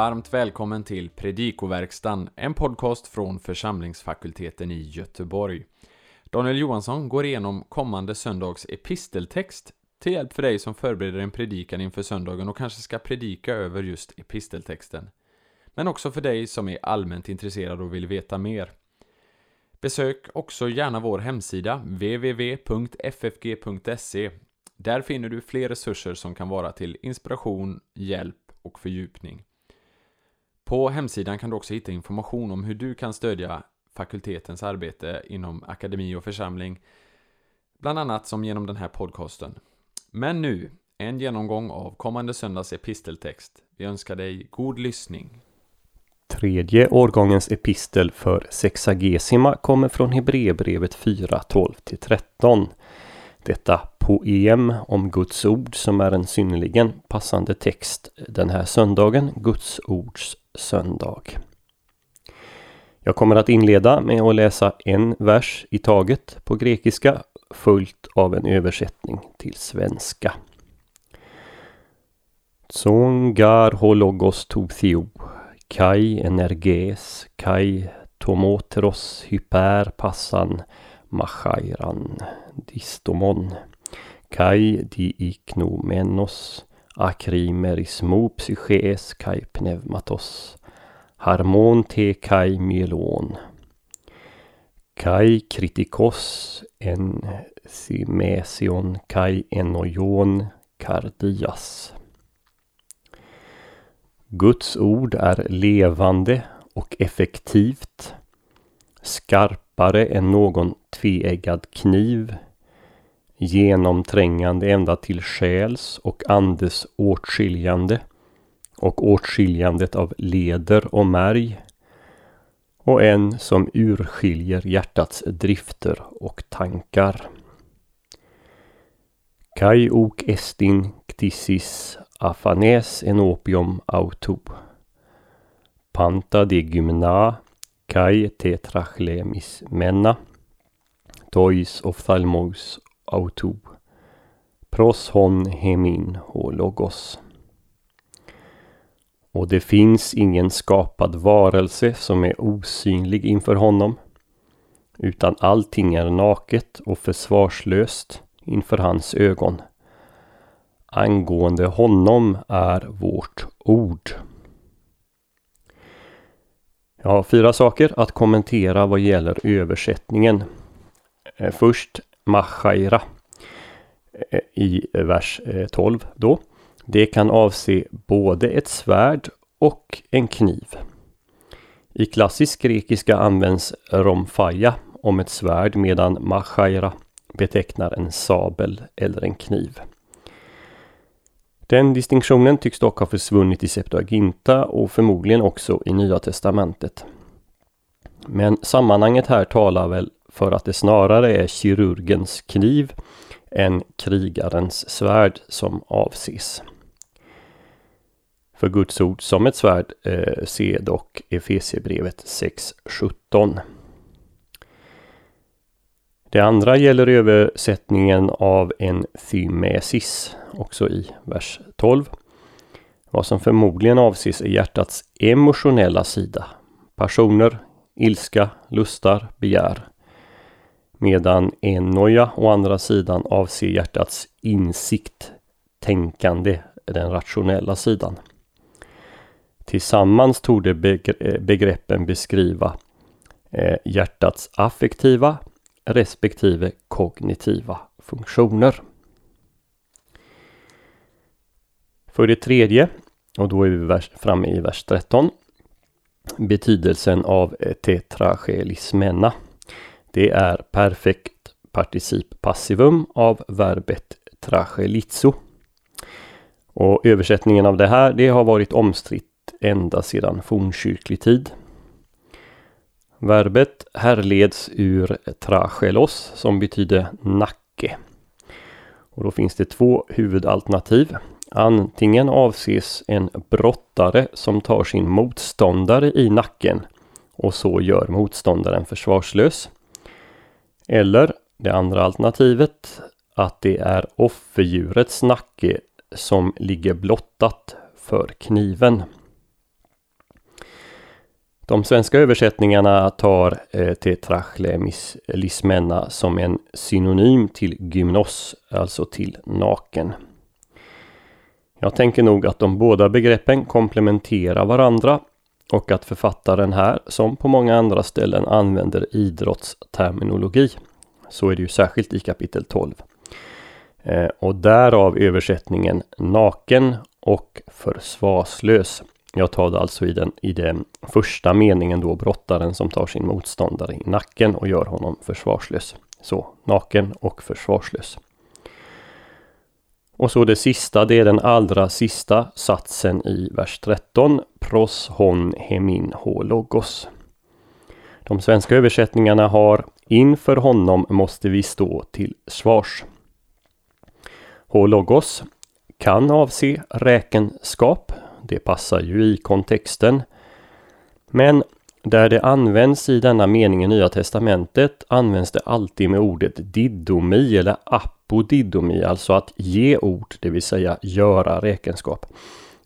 varmt välkommen till Predikoverkstan, en podcast från församlingsfakulteten i Göteborg. Daniel Johansson går igenom kommande söndags episteltext till hjälp för dig som förbereder en predikan inför söndagen och kanske ska predika över just episteltexten. Men också för dig som är allmänt intresserad och vill veta mer. Besök också gärna vår hemsida www.ffg.se. Där finner du fler resurser som kan vara till inspiration, hjälp och fördjupning. På hemsidan kan du också hitta information om hur du kan stödja fakultetens arbete inom akademi och församling, bland annat som genom den här podcasten. Men nu, en genomgång av kommande söndags episteltext. Vi önskar dig god lyssning. Tredje årgångens epistel för Sexagesima kommer från Hebreerbrevet 4, 12-13. Detta poem om Guds ord som är en synnerligen passande text den här söndagen, Guds ords söndag. Jag kommer att inleda med att läsa en vers i taget på grekiska följt av en översättning till svenska. Tsongar hologos tobthio kai energes kai tomoteros hyper passan machairan distomon kai di iknomenos akrimerismo psyches kai pneumatos harmon te kai Myelon. Kai kritikos en simesion kai enojon kardias. Guds ord är levande och effektivt, skarpare än någon tveeggad kniv, genomträngande ända till själs och andes åtskiljande och åtskiljandet av leder och märg och en som urskiljer hjärtats drifter och tankar. Kai ok estin ktissis afanes enopium autu. Panta de gymna kai tetrachlemis menna. Tois ophthalmos autou. Pros hon hemin ho logos. Och det finns ingen skapad varelse som är osynlig inför honom. Utan allting är naket och försvarslöst inför hans ögon. Angående honom är vårt ord. Jag har fyra saker att kommentera vad gäller översättningen. Eh, först Machaira eh, i vers eh, 12 då. Det kan avse både ett svärd och en kniv. I klassisk grekiska används romfaja om ett svärd medan machaira betecknar en sabel eller en kniv. Den distinktionen tycks dock ha försvunnit i Septuaginta och förmodligen också i Nya Testamentet. Men sammanhanget här talar väl för att det snarare är kirurgens kniv än krigarens svärd som avses. För Guds ord som ett svärd eh, se dock Efesierbrevet 6.17. Det andra gäller översättningen av en thymesis, också i vers 12. Vad som förmodligen avses är hjärtats emotionella sida. Passioner, ilska, lustar, begär. Medan enoja å andra sidan avser hjärtats insikt, tänkande, den rationella sidan. Tillsammans torde begreppen beskriva eh, hjärtats affektiva respektive kognitiva funktioner. För det tredje, och då är vi framme i vers 13, betydelsen av eh, tetragelismena. Det är perfekt particip passivum av verbet trachelizo. Och översättningen av det här, det har varit omstritt ända sedan fornkyrklig tid. Verbet härleds ur trachelos som betyder nacke. Och då finns det två huvudalternativ. Antingen avses en brottare som tar sin motståndare i nacken och så gör motståndaren försvarslös. Eller det andra alternativet att det är offerdjurets nacke som ligger blottat för kniven. De svenska översättningarna tar eh, tetrachlemismena som en synonym till gymnos, alltså till naken. Jag tänker nog att de båda begreppen komplementerar varandra och att författaren här, som på många andra ställen, använder idrottsterminologi. Så är det ju särskilt i kapitel 12. Eh, och därav översättningen naken och försvarslös. Jag tar det alltså i den, i den första meningen då brottaren som tar sin motståndare i nacken och gör honom försvarslös. Så, naken och försvarslös. Och så det sista, det är den allra sista satsen i vers 13. Pros hon hemin ho logos. De svenska översättningarna har Inför honom måste vi stå till svars. Ho logos kan avse räkenskap. Det passar ju i kontexten. Men där det används i denna mening i Nya Testamentet används det alltid med ordet didomi eller Bodidomi, alltså att ge ord, det vill säga göra räkenskap.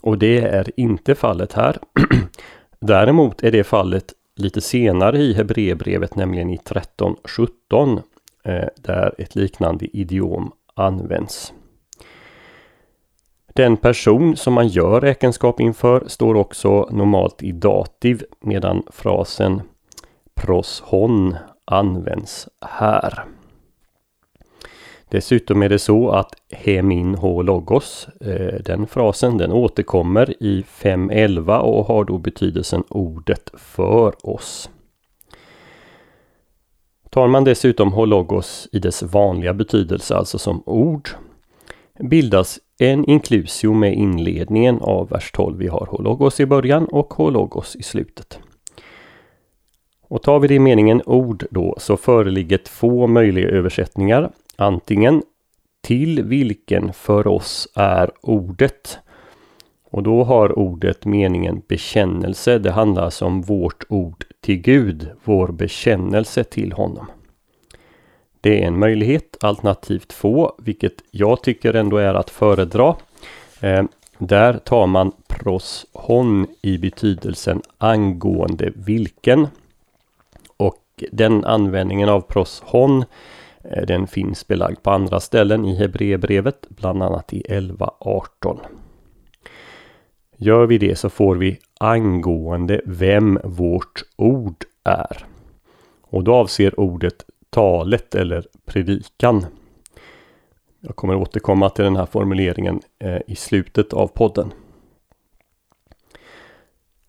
Och det är inte fallet här. Däremot är det fallet lite senare i Hebreerbrevet, nämligen i 13.17, eh, där ett liknande idiom används. Den person som man gör räkenskap inför står också normalt i dativ medan frasen pros hon används här. Dessutom är det så att hemin H logos, eh, den frasen den återkommer i 5.11 och har då betydelsen ordet för oss. Tar man dessutom hologos i dess vanliga betydelse, alltså som ord, bildas en inklusio med inledningen av vers 12. Vi har hologos i början och hologos i slutet. Och tar vi det i meningen ord då så föreligger två möjliga översättningar. Antingen till vilken för oss är ordet. Och då har ordet meningen bekännelse. Det handlar alltså om vårt ord till Gud, vår bekännelse till honom. Det är en möjlighet. Alternativ två, vilket jag tycker ändå är att föredra. Eh, där tar man pros hon i betydelsen angående vilken. Och den användningen av pros hon Eh, den finns belagd på andra ställen i Hebreerbrevet, bland annat i 11.18. Gör vi det så får vi angående vem vårt ord är. Och då avser ordet talet eller predikan. Jag kommer återkomma till den här formuleringen eh, i slutet av podden.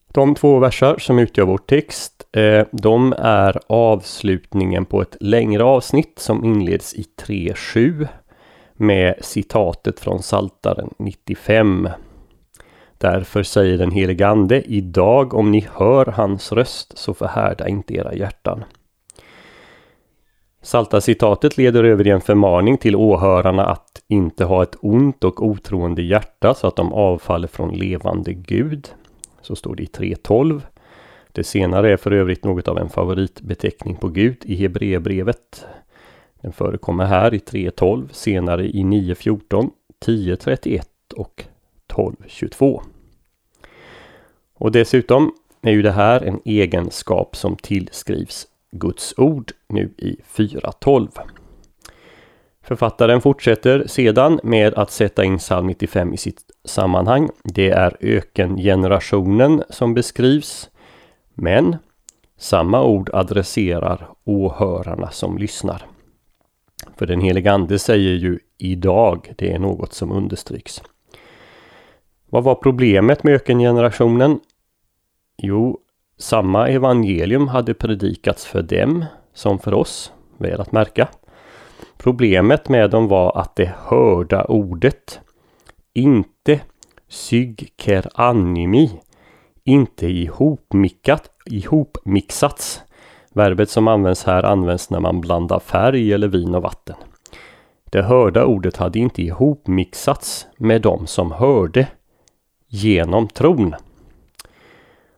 De två versar som utgör vår text, Eh, de är avslutningen på ett längre avsnitt som inleds i 3.7 med citatet från Saltaren 95. Därför säger den helige Ande, idag om ni hör hans röst så förhärda inte era hjärtan. Salta citatet leder över i en förmaning till åhörarna att inte ha ett ont och otroende hjärta så att de avfaller från levande Gud. Så står det i 3.12. Det senare är för övrigt något av en favoritbeteckning på Gud i Hebreerbrevet. Den förekommer här i 3.12, senare i 9.14, 10.31 och 12.22. Och dessutom är ju det här en egenskap som tillskrivs Guds ord nu i 4.12. Författaren fortsätter sedan med att sätta in psalm 95 i sitt sammanhang. Det är ökengenerationen som beskrivs. Men samma ord adresserar åhörarna som lyssnar. För den helige Ande säger ju idag, det är något som understryks. Vad var problemet med ökengenerationen? Jo, samma evangelium hade predikats för dem som för oss, väl att märka. Problemet med dem var att det hörda ordet inte sygker animi, inte ihopmickat, ihopmixats. Verbet som används här används när man blandar färg eller vin och vatten. Det hörda ordet hade inte ihopmixats med dem som hörde genom tron.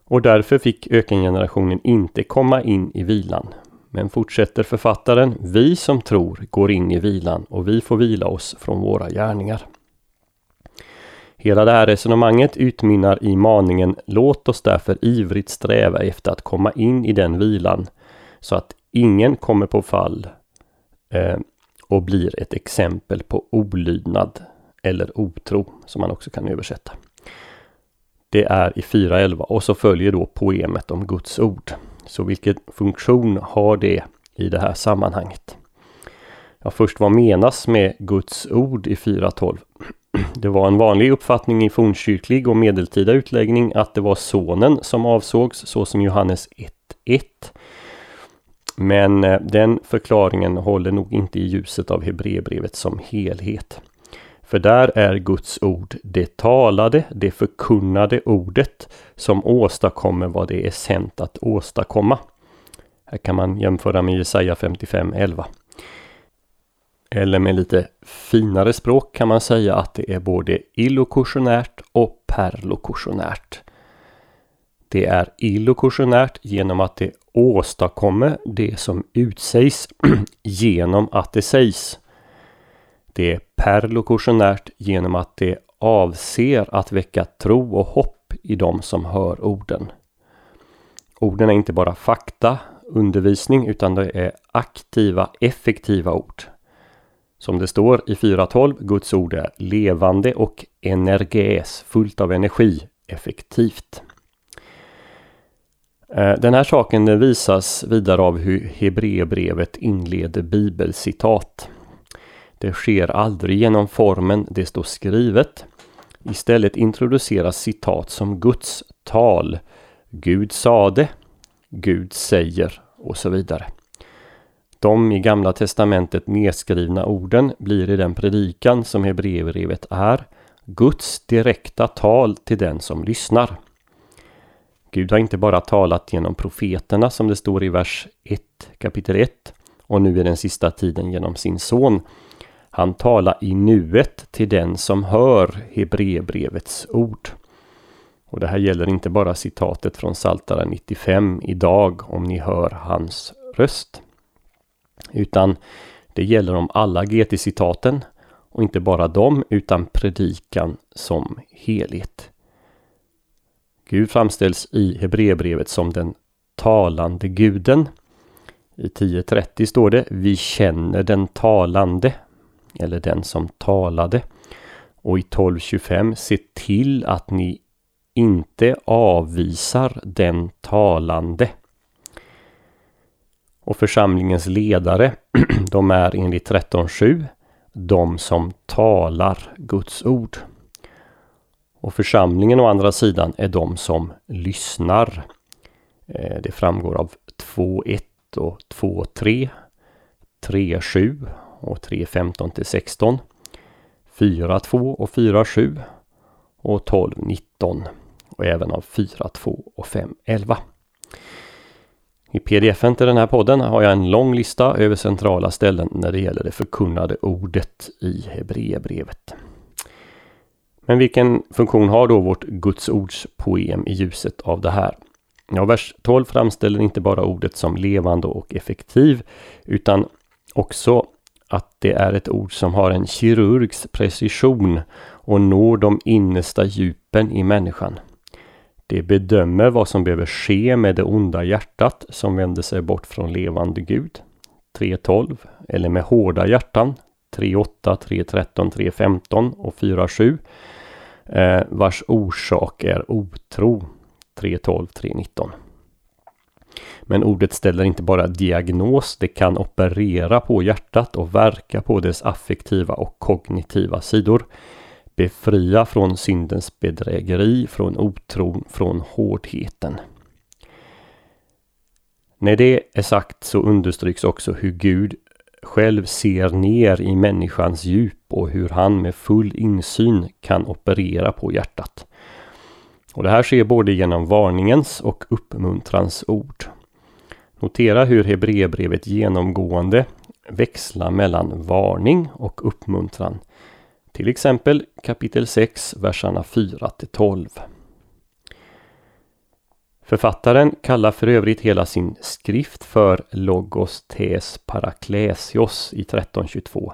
Och därför fick ökengenerationen inte komma in i vilan. Men fortsätter författaren, vi som tror går in i vilan och vi får vila oss från våra gärningar. Hela det här resonemanget utmynnar i maningen Låt oss därför ivrigt sträva efter att komma in i den vilan så att ingen kommer på fall eh, och blir ett exempel på olydnad eller otro som man också kan översätta. Det är i 4.11 och så följer då poemet om Guds ord. Så vilken funktion har det i det här sammanhanget? Ja, först vad menas med Guds ord i 4.12? Det var en vanlig uppfattning i fornkyrklig och medeltida utläggning att det var sonen som avsågs så som Johannes 1.1. Men eh, den förklaringen håller nog inte i ljuset av Hebreerbrevet som helhet. För där är Guds ord det talade, det förkunnade ordet som åstadkommer vad det är sänt att åstadkomma. Här kan man jämföra med Jesaja 55.11. Eller med lite finare språk kan man säga att det är både illokutionärt och perlokutionärt. Det är illokutionärt genom att det åstadkommer det som utsägs genom att det sägs. Det är perlokutionärt genom att det avser att väcka tro och hopp i de som hör orden. Orden är inte bara fakta, undervisning, utan det är aktiva, effektiva ord. Som det står i 4.12, Guds ord är levande och energes, fullt av energi, effektivt. Eh, den här saken visas vidare av hur Hebreerbrevet inleder bibelcitat. Det sker aldrig genom formen det står skrivet. Istället introduceras citat som Guds tal. Gud sade, Gud säger och så vidare. De i Gamla Testamentet nedskrivna orden blir i den predikan som Hebreerbrevet är Guds direkta tal till den som lyssnar. Gud har inte bara talat genom profeterna som det står i vers 1 kapitel 1 och nu i den sista tiden genom sin son. Han talar i nuet till den som hör Hebreerbrevets ord. Och det här gäller inte bara citatet från Saltaren 95 idag om ni hör hans röst. Utan det gäller om alla GT-citaten och inte bara dem utan predikan som helhet. Gud framställs i Hebreerbrevet som den talande guden. I 10.30 står det Vi känner den talande eller den som talade. Och i 12.25 Se till att ni inte avvisar den talande. Och församlingens ledare, de är enligt 13.7 de som talar Guds ord. Och församlingen å andra sidan är de som lyssnar. Eh, det framgår av 2.1 och 2.3, 3.7 och 3.15 till 16, 4.2 och 4.7 och 12.19 och även av 4.2 och 5.11. I pdfen till den här podden har jag en lång lista över centrala ställen när det gäller det förkunnade ordet i Hebreerbrevet. Men vilken funktion har då vårt Guds ords poem i ljuset av det här? Ja, vers 12 framställer inte bara ordet som levande och effektiv utan också att det är ett ord som har en kirurgs precision och når de innersta djupen i människan. Det bedömer vad som behöver ske med det onda hjärtat som vänder sig bort från levande Gud. 3.12 eller med hårda hjärtan 3.8, 3.13, 3.15 och 4.7 eh, vars orsak är otro 3.12, 3.19. Men ordet ställer inte bara diagnos, det kan operera på hjärtat och verka på dess affektiva och kognitiva sidor. Befria från syndens bedrägeri, från otron, från hårdheten. När det är sagt så understryks också hur Gud själv ser ner i människans djup och hur han med full insyn kan operera på hjärtat. Och Det här sker både genom varningens och uppmuntrans ord. Notera hur Hebreerbrevet genomgående växlar mellan varning och uppmuntran. Till exempel kapitel 6, verserna 4 till 12. Författaren kallar för övrigt hela sin skrift för Logos tes paraklesios i 1322.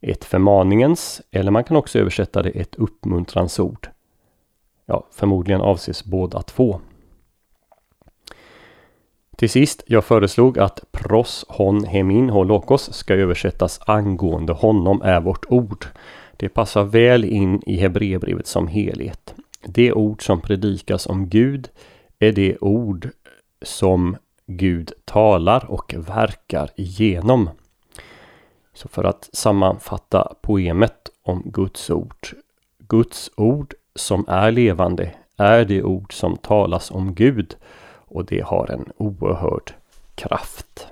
ett förmaningens eller man kan också översätta det ett uppmuntrans ord. Ja, förmodligen avses båda två. Till sist, jag föreslog att pros hon hemin holokos ska översättas angående honom är vårt ord. Det passar väl in i Hebreerbrevet som helhet. Det ord som predikas om Gud är det ord som Gud talar och verkar igenom. Så för att sammanfatta poemet om Guds ord. Guds ord som är levande är det ord som talas om Gud och det har en oerhörd kraft.